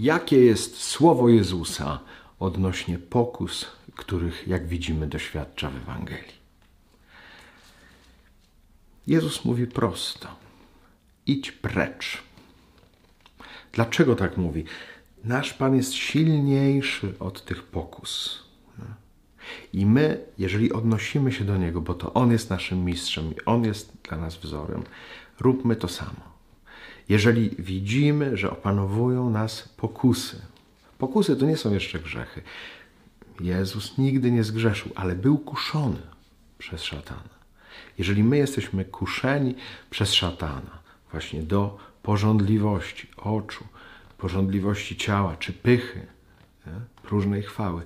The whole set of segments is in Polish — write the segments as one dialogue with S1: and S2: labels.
S1: jakie jest słowo Jezusa odnośnie pokus, których, jak widzimy, doświadcza w Ewangelii. Jezus mówi prosto: idź precz. Dlaczego tak mówi? Nasz Pan jest silniejszy od tych pokus. I my, jeżeli odnosimy się do Niego, bo to On jest naszym mistrzem i On jest dla nas wzorem, róbmy to samo. Jeżeli widzimy, że opanowują nas pokusy, pokusy to nie są jeszcze grzechy. Jezus nigdy nie zgrzeszył, ale był kuszony przez szatana. Jeżeli my jesteśmy kuszeni przez szatana właśnie do porządliwości oczu, porządliwości ciała czy pychy, nie? próżnej chwały,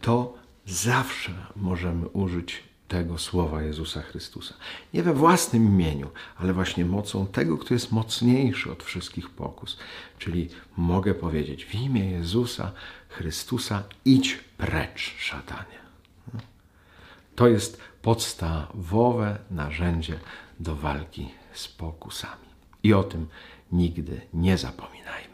S1: to zawsze możemy użyć tego słowa Jezusa Chrystusa. Nie we własnym imieniu, ale właśnie mocą tego, kto jest mocniejszy od wszystkich pokus. Czyli mogę powiedzieć w imię Jezusa Chrystusa idź precz, szatanie. To jest podstawowe narzędzie do walki z pokusami. I o tym nigdy nie zapominajmy.